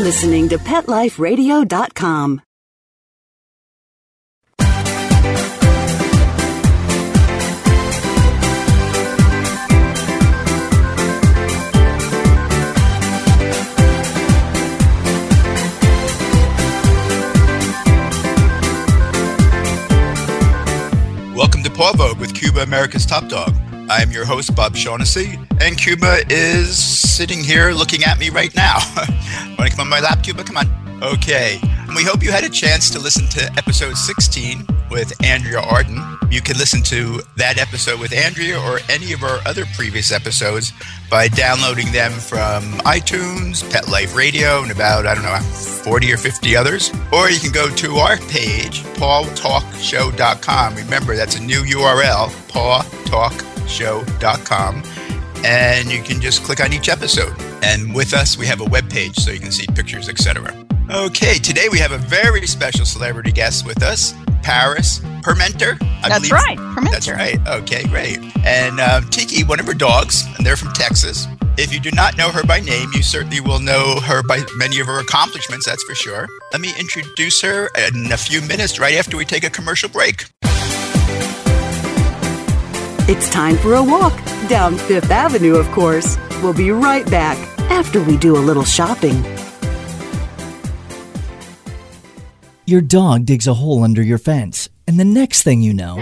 listening to PetLifeRadio.com. Welcome to Paw Vogue with Cuba, America's Top Dog. I am your host, Bob Shaughnessy, and Cuba is sitting here looking at me right now. Want to come on my lap, Cuba? Come on. Okay. We hope you had a chance to listen to episode 16 with Andrea Arden. You can listen to that episode with Andrea or any of our other previous episodes by downloading them from iTunes, Pet Life Radio, and about, I don't know, 40 or 50 others. Or you can go to our page, pawtalkshow.com. Remember, that's a new URL, pawtalkshow.com. And you can just click on each episode. And with us, we have a web page so you can see pictures, etc. Okay, today we have a very special celebrity guest with us, Paris Permenter. I That's believe- right, Permenter. That's right. Okay, great. And uh, Tiki, one of her dogs, and they're from Texas. If you do not know her by name, you certainly will know her by many of her accomplishments, that's for sure. Let me introduce her in a few minutes, right after we take a commercial break. It's time for a walk down Fifth Avenue, of course. We'll be right back after we do a little shopping. Your dog digs a hole under your fence, and the next thing you know,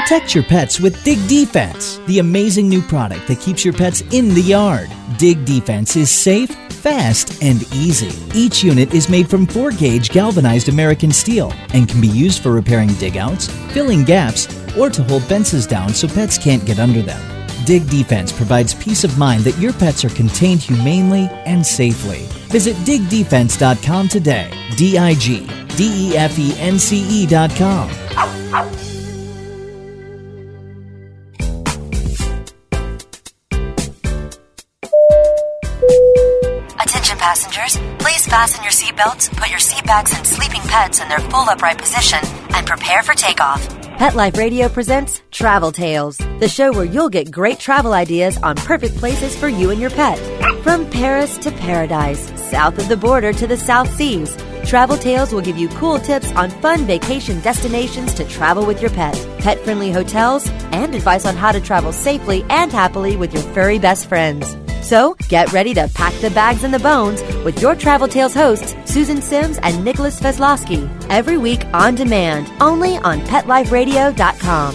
protect your pets with Dig Defense, the amazing new product that keeps your pets in the yard. Dig Defense is safe, fast, and easy. Each unit is made from 4 gauge galvanized American steel and can be used for repairing digouts, filling gaps, or to hold fences down so pets can't get under them. Dig Defense provides peace of mind that your pets are contained humanely and safely. Visit digdefense.com today. D I G D E F E N C E.com. passengers, please fasten your seatbelts, put your seat bags and sleeping pets in their full upright position, and prepare for takeoff. Pet Life Radio presents Travel Tales, the show where you'll get great travel ideas on perfect places for you and your pet. From Paris to paradise, south of the border to the South Seas, Travel Tales will give you cool tips on fun vacation destinations to travel with your pet, pet friendly hotels, and advice on how to travel safely and happily with your furry best friends. So get ready to pack the bags and the bones with your Travel Tales hosts, Susan Sims and Nicholas Veslowski, every week on demand, only on PetLifeRadio.com.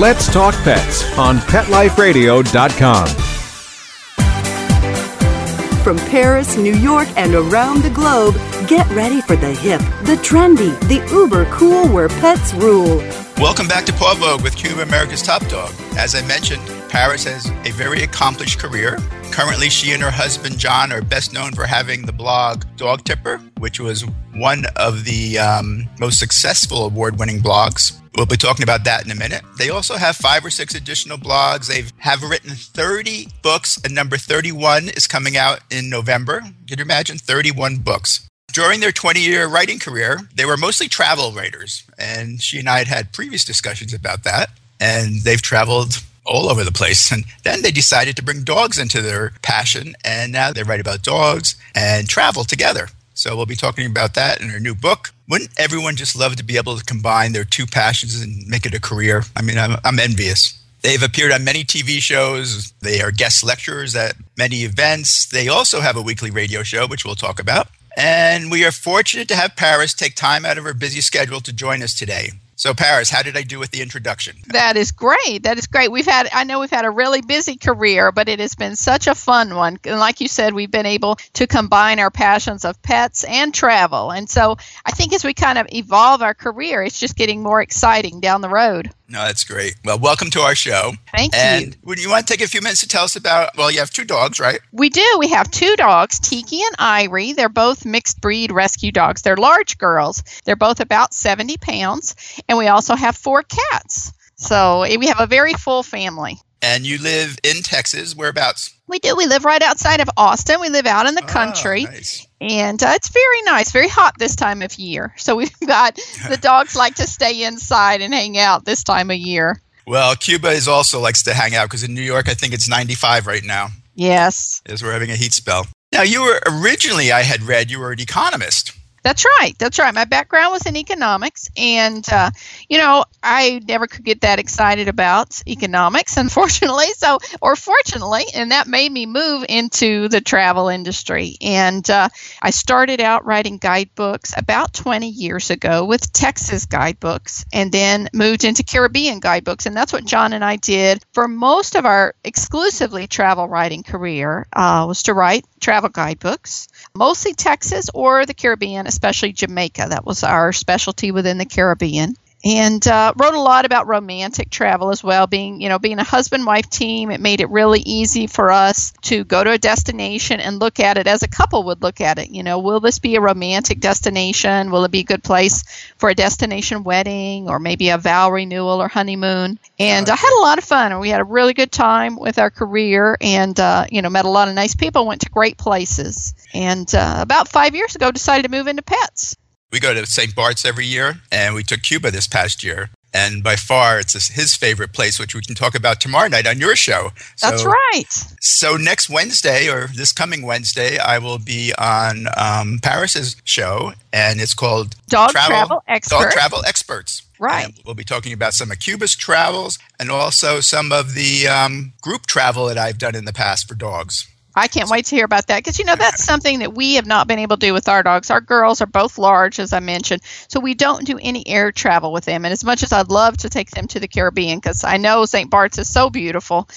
Let's Talk Pets on PetLifeRadio.com. From Paris, New York, and around the globe, get ready for the hip, the trendy, the uber cool where pets rule. Welcome back to Paw Vogue with Cuba, America's Top Dog. As I mentioned, Paris has a very accomplished career. Currently, she and her husband John are best known for having the blog Dog Tipper, which was one of the um, most successful award winning blogs. We'll be talking about that in a minute. They also have five or six additional blogs. They have written 30 books, and number 31 is coming out in November. Can you imagine 31 books? During their 20 year writing career, they were mostly travel writers, and she and I had had previous discussions about that. And they've traveled all over the place. And then they decided to bring dogs into their passion, and now they write about dogs and travel together. So we'll be talking about that in her new book. Wouldn't everyone just love to be able to combine their two passions and make it a career? I mean, I'm, I'm envious. They've appeared on many TV shows. They are guest lecturers at many events. They also have a weekly radio show, which we'll talk about. And we are fortunate to have Paris take time out of her busy schedule to join us today. So, Paris, how did I do with the introduction? That is great. That is great. We've had, I know we've had a really busy career, but it has been such a fun one. And like you said, we've been able to combine our passions of pets and travel. And so I think as we kind of evolve our career, it's just getting more exciting down the road. No, that's great. Well, welcome to our show. Thank you. And would you want to take a few minutes to tell us about? Well, you have two dogs, right? We do. We have two dogs, Tiki and Irie. They're both mixed breed rescue dogs. They're large girls. They're both about 70 pounds. And we also have four cats. So we have a very full family. And you live in Texas. Whereabouts? We do. We live right outside of Austin. We live out in the country. Oh, nice. And uh, it's very nice, very hot this time of year. So we've got the dogs like to stay inside and hang out this time of year. Well, Cuba is also likes to hang out because in New York, I think it's 95 right now, Yes, as we're having a heat spell. Now, you were originally, I had read, you were an economist. That's right. That's right. My background was in economics. And, uh, you know, I never could get that excited about economics, unfortunately. So, or fortunately, and that made me move into the travel industry. And uh, I started out writing guidebooks about 20 years ago with Texas guidebooks and then moved into Caribbean guidebooks. And that's what John and I did for most of our exclusively travel writing career uh, was to write travel guidebooks, mostly Texas or the Caribbean, especially Jamaica. That was our specialty within the Caribbean and uh, wrote a lot about romantic travel as well. Being you know being a husband wife team it made it really easy for us to go to a destination and look at it as a couple would look at it. You know will this be a romantic destination? Will it be a good place for a destination wedding or maybe a vow renewal or honeymoon? And i had a lot of fun. And we had a really good time with our career and uh, you know met a lot of nice people went to great places. And uh, about five years ago decided to move into pets We go to St. Bart's every year, and we took Cuba this past year. And by far, it's his favorite place, which we can talk about tomorrow night on your show. that's right So next Wednesday, or this coming Wednesday, I will be on um, Paris's show, and it's called Dog Travel Expert. Dog Travel Experts. Right. And we'll be talking about some of Cuba's travels and also some of the um, group travel that I've done in the past for dogs. I can't wait to hear about that because you know that's something that we have not been able to do with our dogs. Our girls are both large, as I mentioned, so we don't do any air travel with them. And as much as I'd love to take them to the Caribbean, because I know St. Bart's is so beautiful,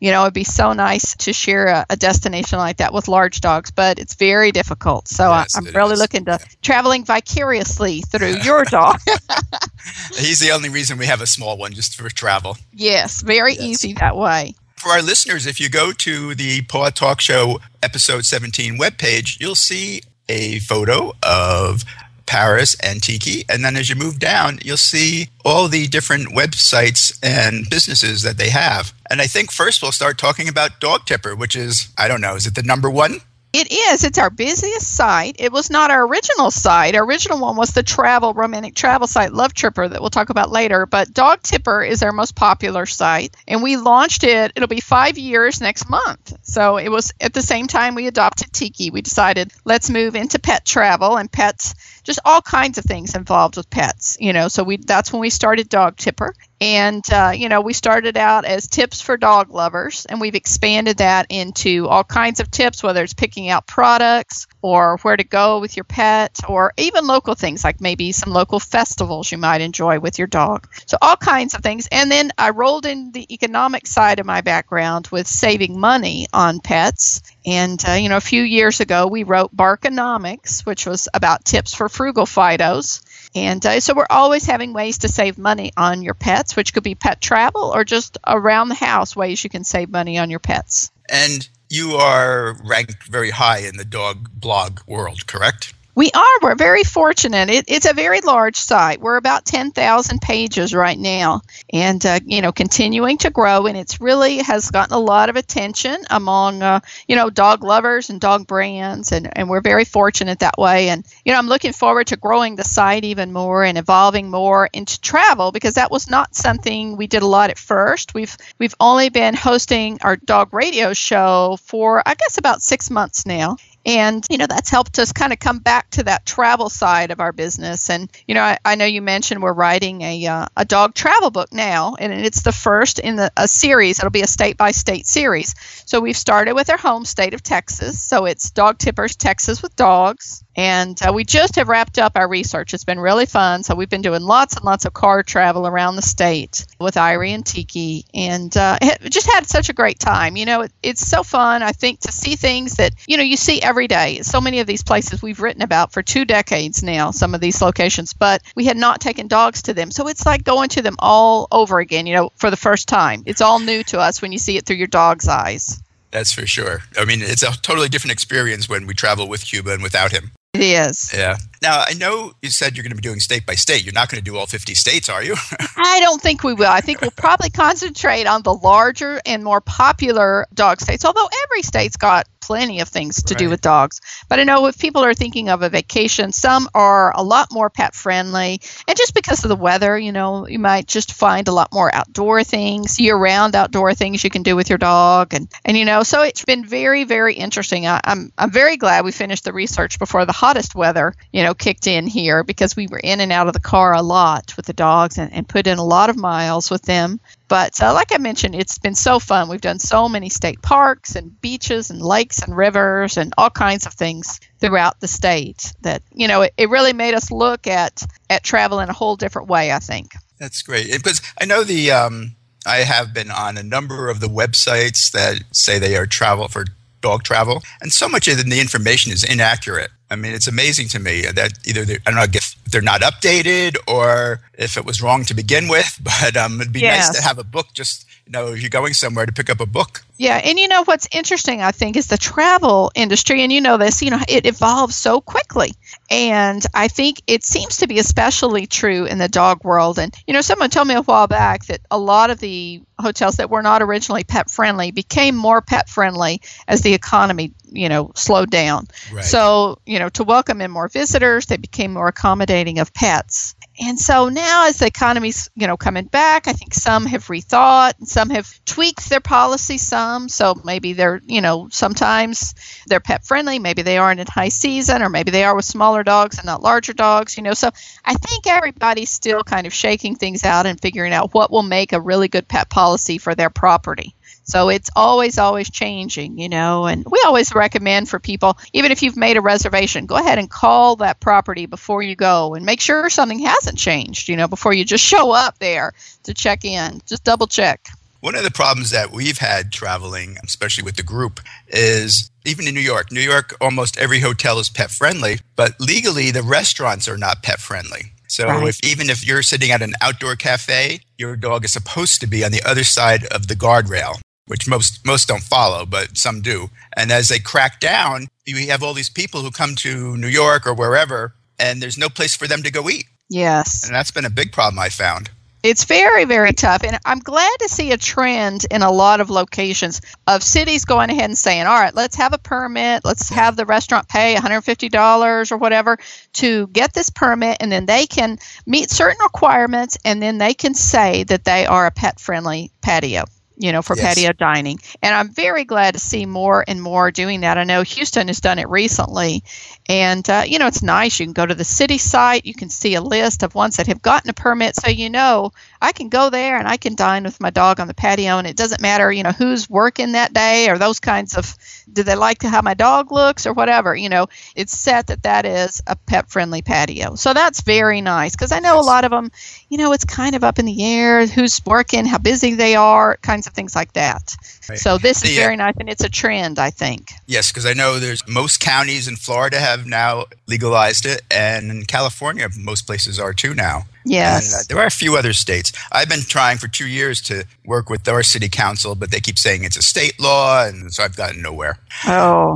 you know, it'd be so nice to share a, a destination like that with large dogs, but it's very difficult. So Yes, I, I'm really is. looking to traveling vicariously through your dog. He's the only reason we have a small one, just for travel. yes, very Yes. easy that way. For our listeners, if you go to the Paw Talk Show episode 17 webpage, you'll see a photo of Paris and Tiki. And then as you move down, you'll see all the different websites and businesses that they have. And I think first we'll start talking about Dog Tipper, which is, I don't know, is it the number one? It is. It's our busiest site. It was not our original site. Our original one was the travel, romantic travel site, Love Tripper, that we'll talk about later. But Dog Tipper is our most popular site. And we launched it, it'll be five years next month. So it was at the same time we adopted Tiki. We decided let's move into pet travel and pets, just all kinds of things involved with pets. You know, so we that's when we started Dog Tipper. And, uh, you know, we started out as tips for dog lovers, and we've expanded that into all kinds of tips, whether it's picking out products or where to go with your pet, or even local things like maybe some local festivals you might enjoy with your dog. So, all kinds of things. And then I rolled in the economic side of my background with saving money on pets. And, uh, you know, a few years ago, we wrote Barkonomics, which was about tips for frugal Fidos. And uh, so we're always having ways to save money on your pets, which could be pet travel or just around the house ways you can save money on your pets. And you are ranked very high in the dog blog world, correct? We are. We're very fortunate. It, it's a very large site. We're about 10,000 pages right now and, uh, you know, continuing to grow. And it's really has gotten a lot of attention among, uh, you know, dog lovers and dog brands. And, and we're very fortunate that way. And, you know, I'm looking forward to growing the site even more and evolving more into travel because that was not something we did a lot at first. We've, we've only been hosting our dog radio show for, I guess, about six months now. And, you know, that's helped us kind of come back to that travel side of our business. And, you know, I, I know you mentioned we're writing a, uh, a dog travel book now, and it's the first in the, a series. It'll be a state by state series. So we've started with our home state of Texas. So it's Dog Tippers, Texas with Dogs. And uh, we just have wrapped up our research. It's been really fun. So we've been doing lots and lots of car travel around the state with Irie and Tiki, and uh, just had such a great time. You know, it, it's so fun. I think to see things that you know you see every day. So many of these places we've written about for two decades now. Some of these locations, but we had not taken dogs to them. So it's like going to them all over again. You know, for the first time. It's all new to us when you see it through your dog's eyes. That's for sure. I mean, it's a totally different experience when we travel with Cuba and without him. It is. Yeah. Now, I know you said you're going to be doing state by state. You're not going to do all 50 states, are you? I don't think we will. I think we'll probably concentrate on the larger and more popular dog states, although every state's got plenty of things to right. do with dogs. But I know if people are thinking of a vacation, some are a lot more pet friendly. And just because of the weather, you know, you might just find a lot more outdoor things, year round outdoor things you can do with your dog. And, and you know, so it's been very, very interesting. I, I'm, I'm very glad we finished the research before the hottest weather, you know, kicked in here because we were in and out of the car a lot with the dogs and, and put in a lot of miles with them. But uh, like I mentioned, it's been so fun. We've done so many state parks and beaches and lakes and rivers and all kinds of things throughout the state that, you know, it, it really made us look at, at travel in a whole different way, I think. That's great. Because I know the, um, I have been on a number of the websites that say they are travel for dog travel, and so much of the information is inaccurate. I mean, it's amazing to me that either I don't know if they're not updated or if it was wrong to begin with. But um, it'd be yes. nice to have a book just you know if you're going somewhere to pick up a book. Yeah, and you know what's interesting, I think, is the travel industry, and you know this, you know, it evolves so quickly. And I think it seems to be especially true in the dog world. And, you know, someone told me a while back that a lot of the hotels that were not originally pet friendly became more pet friendly as the economy, you know, slowed down. Right. So, you know, to welcome in more visitors, they became more accommodating of pets. And so now, as the economy's you know coming back, I think some have rethought, and some have tweaked their policy some. So maybe they're you know sometimes they're pet friendly, maybe they aren't in high season, or maybe they are with smaller dogs and not larger dogs. You know, so I think everybody's still kind of shaking things out and figuring out what will make a really good pet policy for their property. So it's always, always changing, you know. And we always recommend for people, even if you've made a reservation, go ahead and call that property before you go and make sure something hasn't changed, you know, before you just show up there to check in. Just double check. One of the problems that we've had traveling, especially with the group, is even in New York. New York, almost every hotel is pet friendly, but legally the restaurants are not pet friendly. So right. if even if you're sitting at an outdoor cafe, your dog is supposed to be on the other side of the guardrail which most most don't follow, but some do. And as they crack down, you have all these people who come to New York or wherever, and there's no place for them to go eat. Yes, and that's been a big problem I found. It's very, very tough. And I'm glad to see a trend in a lot of locations of cities going ahead and saying, all right, let's have a permit. Let's have the restaurant pay $150 or whatever to get this permit. And then they can meet certain requirements and then they can say that they are a pet friendly patio you know, for yes. patio dining. And I'm very glad to see more and more doing that. I know Houston has done it recently. And, uh, you know, it's nice. You can go to the city site, you can see a list of ones that have gotten a permit. So, you know, I can go there and I can dine with my dog on the patio. And it doesn't matter, you know, who's working that day or those kinds of, do they like how my dog looks or whatever. You know, it's set that that is a pet friendly patio. So that's very nice because I know yes. a lot of them, you know, it's kind of up in the air who's working, how busy they are, kinds of things like that. Right. So this is very nice, and it's a trend, I think. Yes, because I know there's most counties in Florida have now legalized it, and in California, most places are too now. Yes. And, uh, there are a few other states. I've been trying for two years to work with our city council, but they keep saying it's a state law, and so I've gotten nowhere. Oh.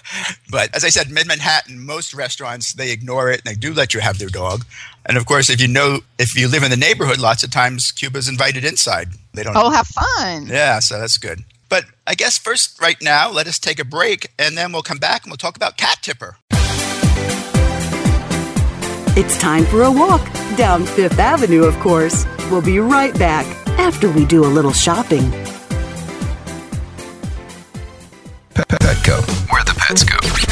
but as I said, mid Manhattan, most restaurants they ignore it and they do let you have their dog. And of course, if you know if you live in the neighborhood, lots of times Cuba's invited inside. They don't. Oh, have fun. Yeah, so that's good. But I guess first, right now, let us take a break, and then we'll come back and we'll talk about Cat Tipper. It's time for a walk down Fifth Avenue, of course. We'll be right back after we do a little shopping. Petco, where the pets go.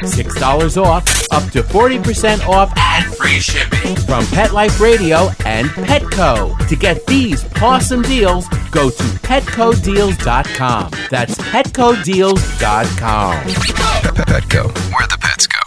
$6 off, up to 40% off, and free shipping. From Pet Life Radio and Petco. To get these awesome deals, go to petcodeals.com. That's petcodeals.com. Petco, where the pets go.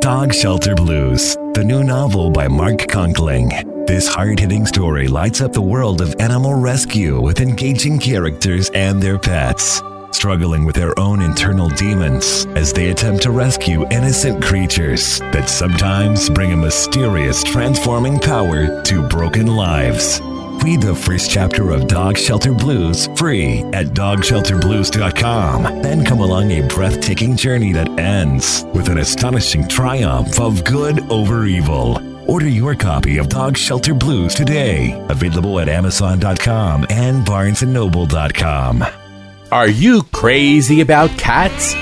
Dog Shelter Blues, the new novel by Mark Conkling This hard hitting story lights up the world of animal rescue with engaging characters and their pets, struggling with their own internal demons as they attempt to rescue innocent creatures that sometimes bring a mysterious transforming power to broken lives. Read the first chapter of Dog Shelter Blues free at dogshelterblues.com. Then come along a breathtaking journey that ends with an astonishing triumph of good over evil. Order your copy of Dog Shelter Blues today. Available at Amazon.com and BarnesandNoble.com. Are you crazy about cats?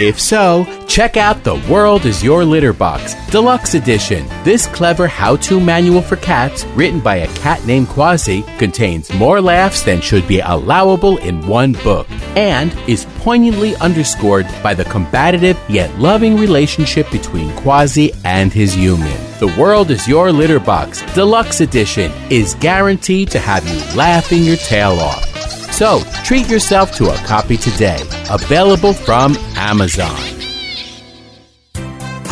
If so, check out The World is Your Litter Box, Deluxe Edition. This clever how to manual for cats, written by a cat named Quasi, contains more laughs than should be allowable in one book, and is poignantly underscored by the combative yet loving relationship between Quasi and his human. The World is Your Litter Box, Deluxe Edition, is guaranteed to have you laughing your tail off. So treat yourself to a copy today. Available from Amazon.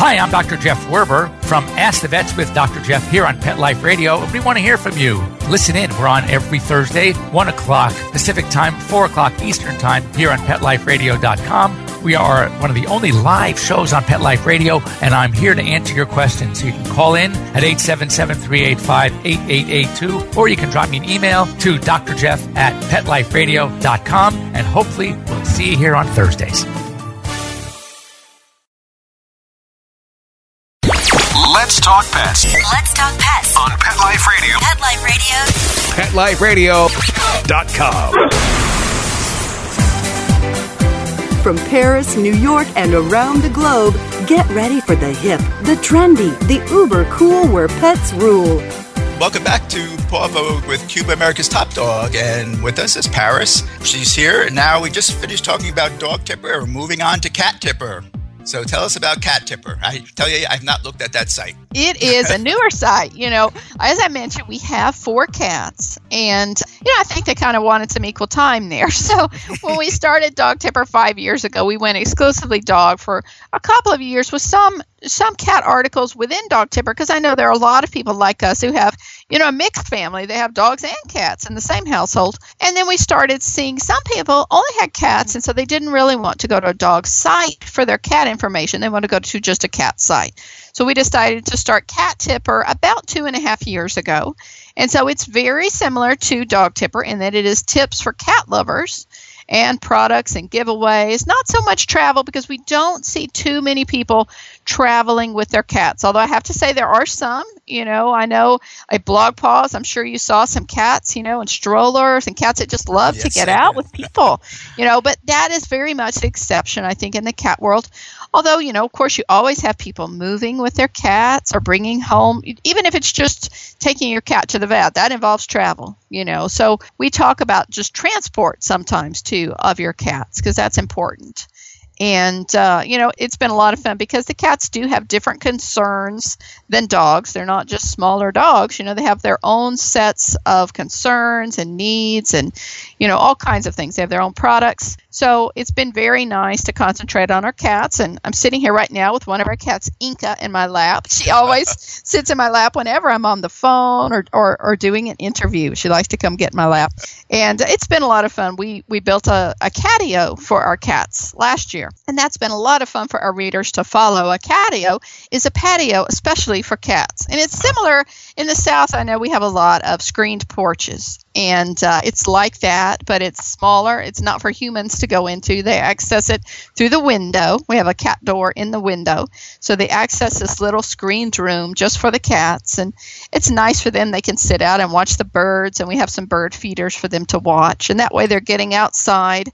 Hi, I'm Dr. Jeff Werber from Ask the Vets with Dr. Jeff here on Pet Life Radio. We want to hear from you. Listen in. We're on every Thursday, 1 o'clock Pacific time, 4 o'clock Eastern time here on PetLifeRadio.com. We are one of the only live shows on Pet Life Radio, and I'm here to answer your questions. So you can call in at 877 385 8882, or you can drop me an email to drjeff at PetLifeRadio.com, and hopefully we'll see you here on Thursdays. Let's talk pets Let's talk pets. on Pet Life Radio. Pet Life Radio. PetLifeRadio.com. From Paris, New York, and around the globe, get ready for the hip, the trendy, the uber cool where pets rule. Welcome back to Paw Vogue with Cuba America's Top Dog, and with us is Paris. She's here, and now we just finished talking about Dog Tipper. We're moving on to Cat Tipper. So tell us about Cat Tipper. I tell you, I've not looked at that site. It is a newer site. You know, as I mentioned, we have four cats, and you know, I think they kind of wanted some equal time there. So when we started Dog Tipper five years ago, we went exclusively dog for a couple of years with some some cat articles within Dog Tipper because I know there are a lot of people like us who have you know a mixed family. They have dogs and cats in the same household, and then we started seeing some people only had cats, and so they didn't really want to go to a dog site for their cat information. They want to go to just a cat site. So we decided to start Cat Tipper about two and a half years ago. And so it's very similar to Dog Tipper in that it is tips for cat lovers and products and giveaways. Not so much travel because we don't see too many people traveling with their cats. Although I have to say there are some. You know, I know a BlogPaws. I'm sure you saw some cats, you know, and strollers and cats that just love to get out with people. You know, but that is very much the exception, I think, in the cat world. Although, you know, of course, you always have people moving with their cats or bringing home, even if it's just taking your cat to the vet, that involves travel, you know. So we talk about just transport sometimes too of your cats because that's important. And, uh, you know, it's been a lot of fun because the cats do have different concerns than dogs. They're not just smaller dogs. You know, they have their own sets of concerns and needs and, you know, all kinds of things. They have their own products. So it's been very nice to concentrate on our cats. And I'm sitting here right now with one of our cats, Inca, in my lap. She always sits in my lap whenever I'm on the phone or, or, or doing an interview. She likes to come get in my lap. And it's been a lot of fun. We, we built a, a catio for our cats last year. And that's been a lot of fun for our readers to follow. A catio is a patio, especially for cats. And it's similar in the South. I know we have a lot of screened porches. And uh, it's like that, but it's smaller. It's not for humans to go into. They access it through the window. We have a cat door in the window. So they access this little screened room just for the cats. And it's nice for them. They can sit out and watch the birds. And we have some bird feeders for them to watch. And that way they're getting outside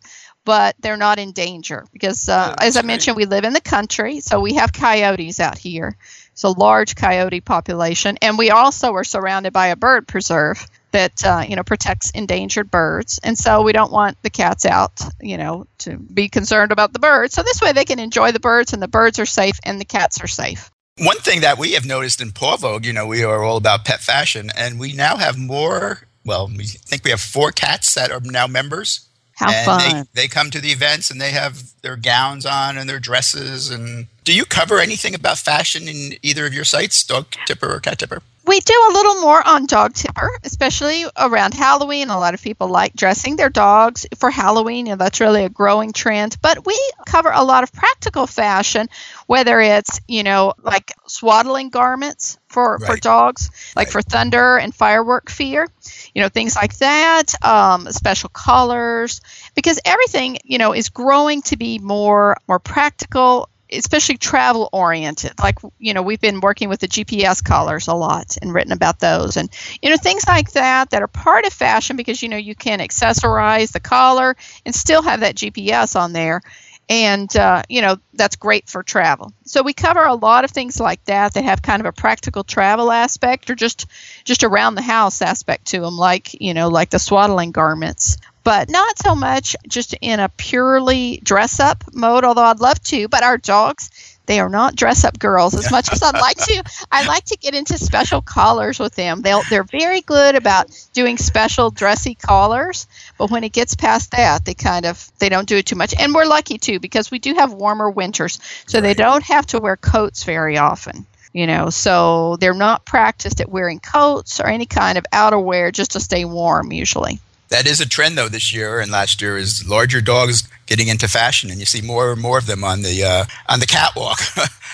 but they're not in danger because, uh, as I mentioned, we live in the country, so we have coyotes out here. It's a large coyote population, and we also are surrounded by a bird preserve that uh, you know protects endangered birds, and so we don't want the cats out, you know, to be concerned about the birds. So this way they can enjoy the birds, and the birds are safe, and the cats are safe. One thing that we have noticed in Paw Vogue, you know, we are all about pet fashion, and we now have more. Well, we think we have four cats that are now members. How and fun! They, they come to the events and they have their gowns on and their dresses. And do you cover anything about fashion in either of your sites, Dog Tipper or Cat Tipper? We do a little more on dog tipper, especially around Halloween. A lot of people like dressing their dogs for Halloween, and that's really a growing trend. But we cover a lot of practical fashion, whether it's, you know, like swaddling garments for, right. for dogs, like right. for thunder and firework fear, you know, things like that, um, special collars, because everything, you know, is growing to be more more practical especially travel oriented. Like, you know, we've been working with the GPS collars a lot and written about those and, you know, things like that that are part of fashion because, you know, you can accessorize the collar and still have that GPS on there. And, uh, you know, that's great for travel. So we cover a lot of things like that that have kind of a practical travel aspect or just, just around the house aspect to them, like, you know, like the swaddling garments but not so much just in a purely dress up mode, although I'd love to. But our dogs, they are not dress up girls as much as I'd like to. I like to get into special collars with them. They'll they're very good about doing special dressy collars, but when it gets past that, they kind of they don't do it too much. And we're lucky too because we do have warmer winters, so right. they don't have to wear coats very often you know so they're not practiced at wearing coats or any kind of outerwear just to stay warm usually that is a trend though this year and last year is larger dogs getting into fashion and you see more and more of them on the uh, on the catwalk.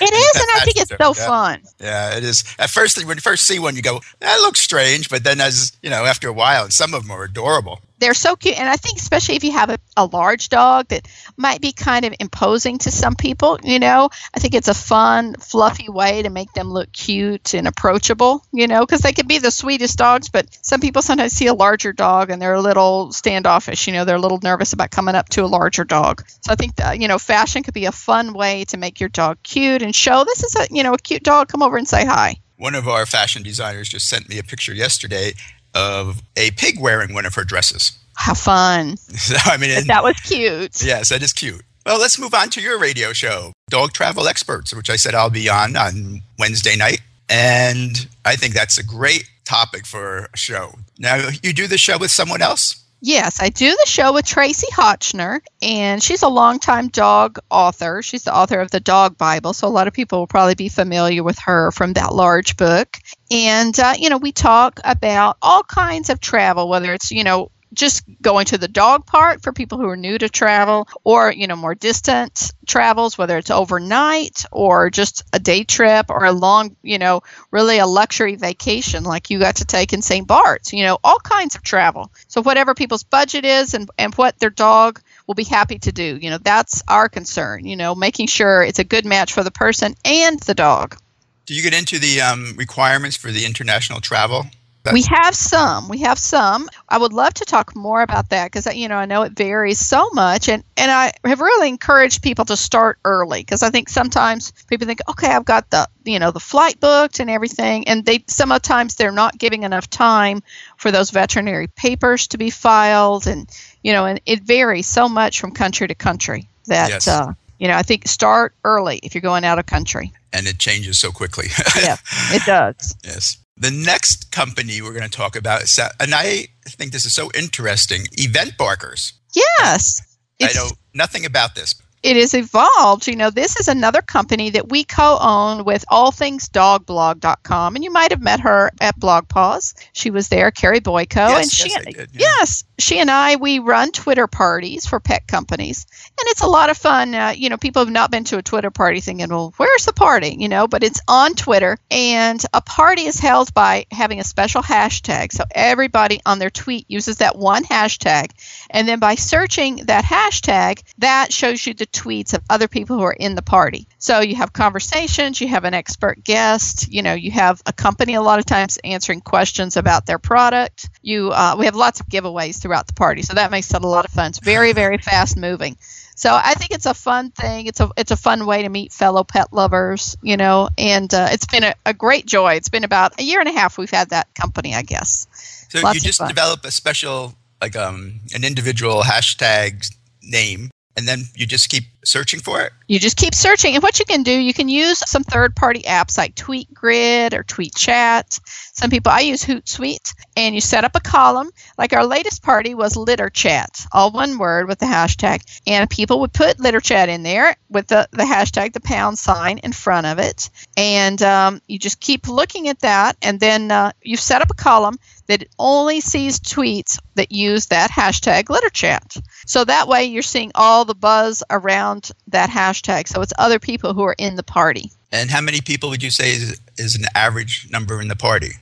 It is and i think it's so yeah. fun. Yeah it is. At first when you first see one you go that looks strange but then as you know after a while and some of them are adorable. They're so cute and i think especially if you have a, a large dog that might be kind of imposing to some people you know i think it's a fun fluffy way to make them look cute and approachable you know because they can be the sweetest dogs but some people sometimes see a larger dog and they're a little standoffish you know they're a little nervous about coming up to a larger dog so i think that you know fashion could be a fun way to make your dog cute and show this is a you know a cute dog come over and say hi one of our fashion designers just sent me a picture yesterday of a pig wearing one of her dresses. How fun. I mean, and, that was cute. Yes, that is cute. Well, let's move on to your radio show, Dog Travel Experts, which I said I'll be on on Wednesday night. And I think that's a great topic for a show. Now, you do the show with someone else? Yes, I do the show with Tracie Hotchner, and she's a longtime dog author. She's the author of the Dog Bible, so a lot of people will probably be familiar with her from that large book. And, uh, you know, we talk about all kinds of travel, whether it's, you know, just going to the dog park for people who are new to travel or you know more distant travels whether it's overnight or just a day trip or a long you know really a luxury vacation like you got to take in st bart's you know all kinds of travel so whatever people's budget is and, and what their dog will be happy to do you know that's our concern you know making sure it's a good match for the person and the dog do you get into the um, requirements for the international travel that's- we have some. We have some. I would love to talk more about that because you know I know it varies so much, and and I have really encouraged people to start early because I think sometimes people think, okay, I've got the you know the flight booked and everything, and they sometimes they're not giving enough time for those veterinary papers to be filed, and you know, and it varies so much from country to country that. Yes. Uh, you know, I think start early if you're going out of country. And it changes so quickly. yeah, it does. Yes. The next company we're going to talk about is, and I think this is so interesting, Event Barkers. Yes. I know nothing about this it is evolved. You know, this is another company that we co-own with allthingsdogblog.com, and you might have met her at BlogPaws. She was there, Carrie Boyko, yes, and she, yes, did, yeah. yes, she and I we run Twitter parties for pet companies, and it's a lot of fun. Uh, you know, people have not been to a Twitter party thinking, well, where's the party? You know, but it's on Twitter, and a party is held by having a special hashtag. So everybody on their tweet uses that one hashtag, and then by searching that hashtag, that shows you the tweets of other people who are in the party. So you have conversations, you have an expert guest, you know, you have a company a lot of times answering questions about their product. You, uh, we have lots of giveaways throughout the party, so that makes it a lot of fun. It's very, very fast moving. So I think it's a fun thing. It's a it's a fun way to meet fellow pet lovers, you know, and uh, it's been a, a, great joy. It's been about a year and a half we've had that company, I guess. So Lots you just develop a special like um an individual hashtag name and then you just keep searching for it? You just keep searching. And what you can do, you can use some third party apps like TweetGrid or TweetChat. Some people, I use Hootsuite, and you set up a column. Like our latest party was Litter Chat, all one word with the hashtag. And people would put Litter Chat in there with the, the hashtag, the pound sign in front of it. And um, you just keep looking at that. And then uh, you set up a column that only sees tweets that use that hashtag litter chat. So that way you're seeing all the buzz around that hashtag. So it's other people who are in the party. And how many people would you say is, is an average number in the party?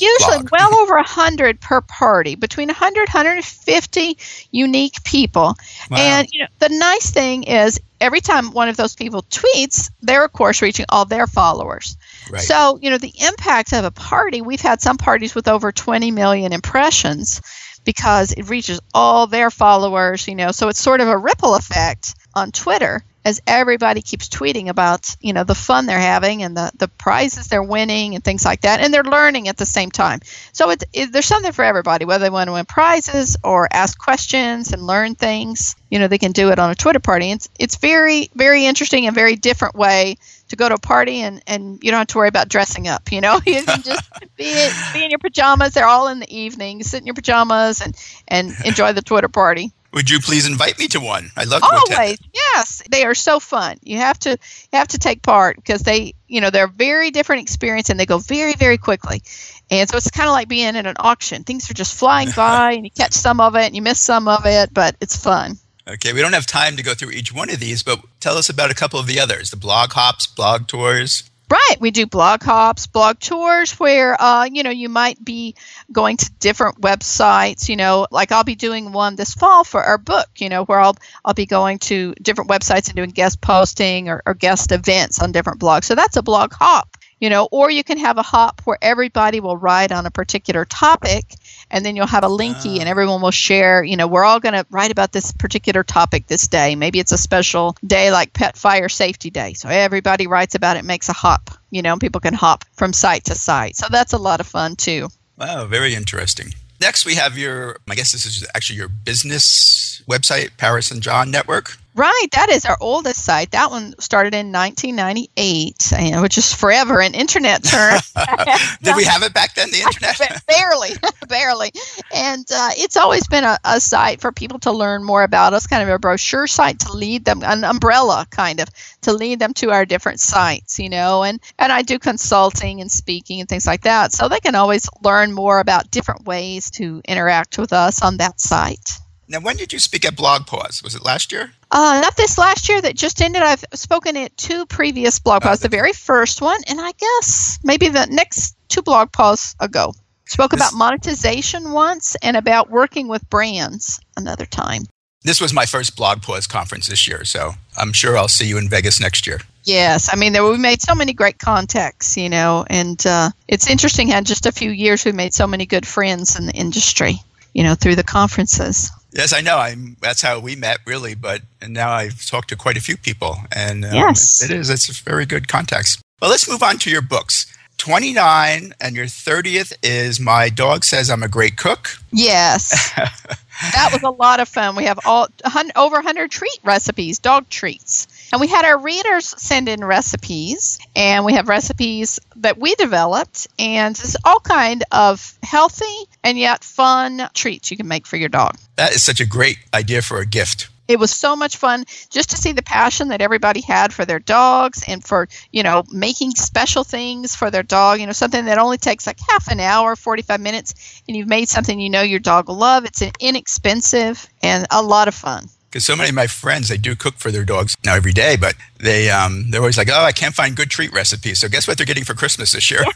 Usually blog? well over 100 per party, between 100 150 unique people. Wow. And you know, the nice thing is every time one of those people tweets, they're of course reaching all their followers. Right. So, you know, the impact of a party, we've had some parties with over 20 million impressions because it reaches all their followers, you know. So it's sort of a ripple effect on Twitter as everybody keeps tweeting about, you know, the fun they're having and the, the prizes they're winning and things like that. And they're learning at the same time. So it's, it, there's something for everybody, whether they want to win prizes or ask questions and learn things. You know, they can do it on a Twitter party. It's, it's very, very interesting and very different way to go to a party and, and you don't have to worry about dressing up. You know, you can just be, be in your pajamas. They're all in the evening. Sit in your pajamas and, and enjoy the Twitter party. Would you please invite me to one? I'd love to. Always, yes, they are so fun. You have to you have to take part because they, you know, they're very different experience and they go very very quickly. And so it's kind of like being at an auction. Things are just flying by, and you catch some of it and you miss some of it, but it's fun. Okay, we don't have time to go through each one of these, but tell us about a couple of the others the blog hops, blog tours. Right. We do blog hops, blog tours where, uh, you know, you might be going to different websites, you know, like I'll be doing one this fall for our book, you know, where I'll, I'll be going to different websites and doing guest posting or, or guest events on different blogs. So that's a blog hop, you know, or you can have a hop where everybody will write on a particular topic and then you'll have a linky and ah. everyone will share you know we're all going to write about this particular topic this day. Maybe it's a special day like pet fire safety day. So everybody writes about it makes a hop you know people can hop from site to site. So that's a lot of fun too. Wow, very interesting. Next, we have your, I guess this is actually your business website, Paris and John Network. Right, that is our oldest site. That one started in 1998, and- which is forever in internet terms. Did we have it back then, the internet? barely, barely. And uh, it's always been a, a site for people to learn more about us, kind of a brochure site to lead them, an umbrella kind of to lead them to our different sites, you know. And and I do consulting and speaking and things like that, so they can always learn more about different ways to interact with us on that site. Now, when did you speak at BlogPaws? Was it last year? Uh, not this last year that just ended. I've spoken at two previous BlogPaws. the very first one, and I guess maybe the next two BlogPaws ago. Spoke about monetization once and about working with brands another time. This was my first BlogPaws conference this year, so I'm sure I'll see you in Vegas next year. Yes, I mean there, we made so many great contacts, you know, and uh, it's interesting. How in just a few years we made so many good friends in the industry, you know, through the conferences. Yes, I know. I'm. That's how we met, really. But and now I've talked to quite a few people, and um, Yes. it is. It's a very good contacts. Well, let's move on to your books. 29 and your 30th is My Dog Says I'm a Great Cook. Yes, that was a lot of fun. We have all over 100 treat recipes, dog treats. And we had our readers send in recipes, and we have recipes that we developed, and it's all kind of healthy and yet fun treats you can make for your dog. That is such a great idea for a gift. It was so much fun just to see the passion that everybody had for their dogs and for, you know, making special things for their dog, you know, something that only takes like half an hour, 45 minutes, and you've made something you know your dog will love. It's inexpensive and a lot of fun. Because so many of my friends, they do cook for their dogs now every day, but they um, they're always like, "Oh, I can't find good treat recipes." So guess what they're getting for Christmas this year?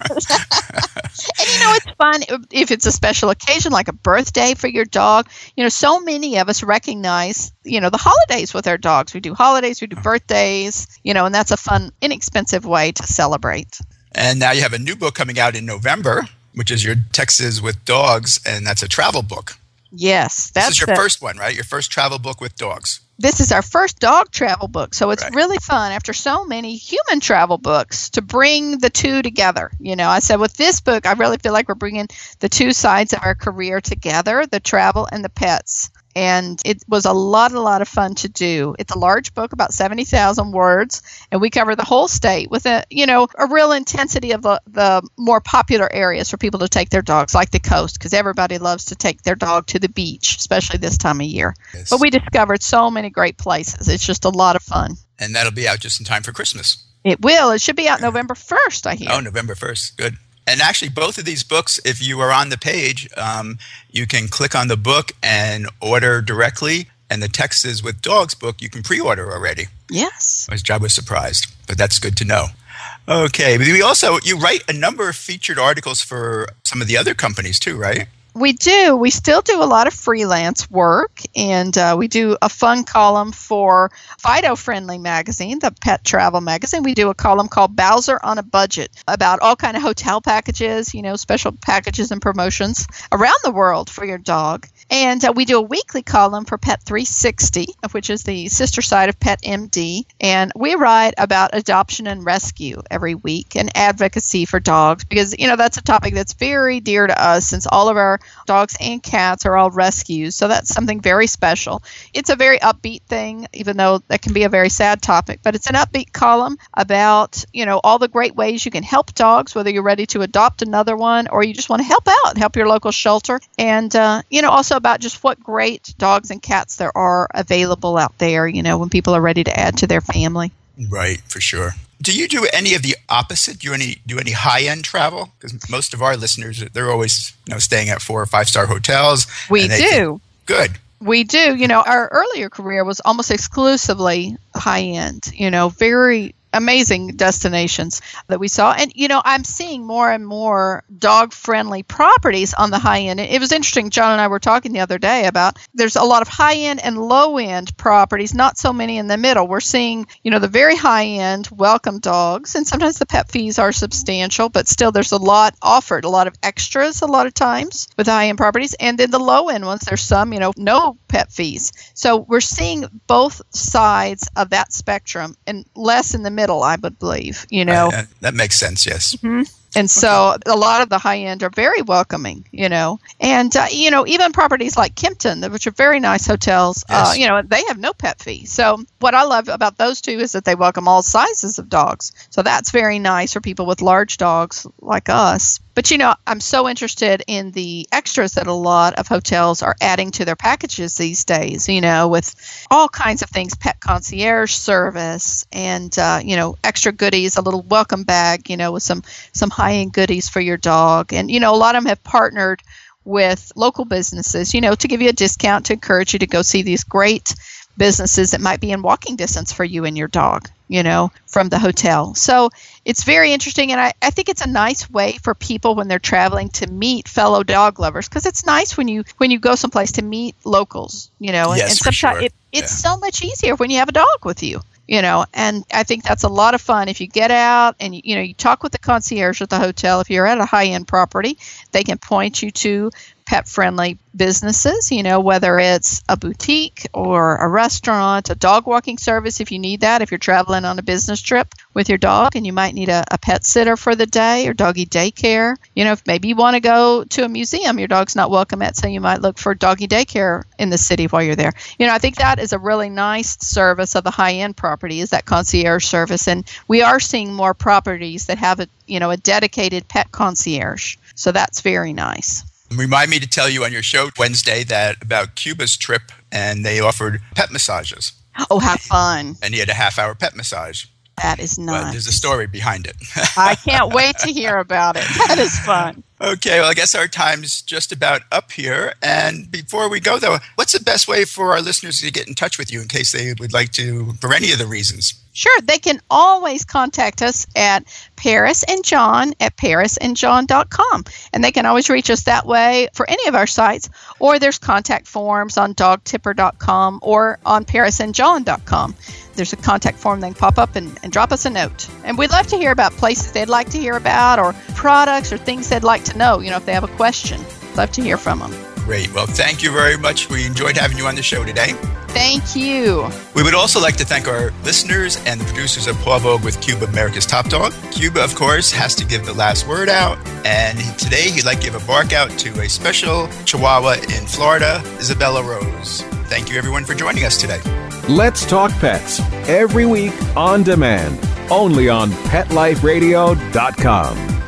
And you know, it's fun if it's a special occasion like a birthday for your dog. You know, so many of us recognize, you know, the holidays with our dogs. We do holidays, we do birthdays, you know, and that's a fun, inexpensive way to celebrate. and now you have a new book coming out in November, which is your Texas with Dogs, and that's a travel book. Yes, that's this is your the- first one, right? Your first travel book with dogs. this is our first dog travel book so it's really fun after so many human travel books to bring the two together you know i said with this book i really feel like we're bringing the two sides of our career together the travel and the pets and it was a lot, a lot of fun to do. It's a large book, about 70,000 words, and we cover the whole state with a, you know, a real intensity of the, the more popular areas for people to take their dogs, like the coast, because everybody loves to take their dog to the beach, especially this time of year. Yes. But we discovered so many great places. It's just a lot of fun. And that'll be out just in time for Christmas. It will. It should be out November 1st, I hear. Oh, November 1st. Good. And actually, both of these books, if you are on the page, um, you can click on the book and order directly. And the Texas with Dogs book, you can pre order already. Yes. I was surprised, but that's good to know. Okay. But we also, you write a number of featured articles for some of the other companies too, right? We do. We still do a lot of freelance work, and uh, we do a fun column for Fido Friendly magazine, the pet travel magazine. We do a column called Bowser on a Budget about all kind of hotel packages, you know, special packages and promotions around the world for your dog. And uh, we do a weekly column for Pet 360, which is the sister side of Pet MD. And we write about adoption and rescue every week and advocacy for dogs because, you know, that's a topic that's very dear to us since all of our dogs and cats are all rescues. So that's something very special. It's a very upbeat thing, even though that can be a very sad topic, but it's an upbeat column about, you know, all the great ways you can help dogs, whether you're ready to adopt another one or you just want to help out, help your local shelter. And, uh, you know, also about just what great dogs and cats there are available out there, you know, when people are ready to add to their family. Right, for sure. Do you do any of the opposite? Do you any do any high end travel? Because most of our listeners they're always you know staying at four or five star hotels. We do. Can, good. We do. You know, our earlier career was almost exclusively high end. You know, very amazing destinations that we saw. And, you know, I'm seeing more and more dog friendly properties on the high end. It was interesting. John and I were talking the other day about there's a lot of high end and low end properties, not so many in the middle. We're seeing, you know, the very high end welcome dogs, and sometimes the pet fees are substantial, but still there's a lot offered, a lot of extras a lot of times with high end properties. And then the low end ones, there's some, you know, no pet fees. So we're seeing both sides of that spectrum and less in the middle, I would believe. You know, uh, that makes sense. Yes. Mm-hmm. And so a lot of the high end are very welcoming, you know. And, uh, you know, even properties like Kimpton, which are very nice hotels, uh, yes. uh, you know, they have no pet fee. So what I love about those two is that they welcome all sizes of dogs. So that's very nice for people with large dogs like us. But, you know, I'm so interested in the extras that a lot of hotels are adding to their packages these days, you know, with all kinds of things pet concierge service and, uh, you know, extra goodies, a little welcome bag, you know, with some, some high end goodies for your dog. And, you know, a lot of them have partnered with local businesses, you know, to give you a discount to encourage you to go see these great businesses that might be in walking distance for you and your dog, you know, from the hotel. So it's very interesting. And I, I think it's a nice way for people when they're traveling to meet fellow dog lovers because it's nice when you when you go someplace to meet locals, you know, yes, and, sometimes sure. it, it's yeah. so much easier when you have a dog with you you know and i think that's a lot of fun if you get out and you know you talk with the concierge at the hotel if you're at a high end property they can point you to pet friendly businesses, you know, whether it's a boutique or a restaurant, a dog walking service if you need that, if you're traveling on a business trip with your dog and you might need a, a pet sitter for the day or doggy daycare. You know, if maybe you want to go to a museum your dog's not welcome at, so you might look for doggy daycare in the city while you're there. You know, I think that is a really nice service of the high end property is that concierge service. And we are seeing more properties that have a, you know, a dedicated pet concierge. So that's very nice. Remind me to tell you on your show Wednesday that about Cuba's trip, and they offered pet massages. Oh, how fun! And he had a half hour pet massage. That is nice. But there's a story behind it. I can't wait to hear about it. That is fun. Okay, well, I guess our time's just about up here. And before we go, though, what's the best way for our listeners to get in touch with you in case they would like to, for any of the reasons? Sure, they can always contact us at Paris and John at parisandjohn.com. And they can always reach us that way for any of our sites, or there's contact forms on dogtipper.com or on parisandjohn.com. There's a contact form they can pop up and, and drop us a note. And we'd love to hear about places they'd like to hear about or products or things they'd like to know, you know, if they have a question. Love to hear from them. Great. Well, thank you very much. We enjoyed having you on the show today. Thank you. We would also like to thank our listeners and the producers of Paw Vogue with Cuba, America's Top Dog. Cuba, of course, has to give the last word out. And today he'd like to give a bark out to a special Chihuahua in Florida, Isabella Rose. Thank you, everyone, for joining us today. Let's Talk Pets every week on demand, only on PetLifeRadio.com.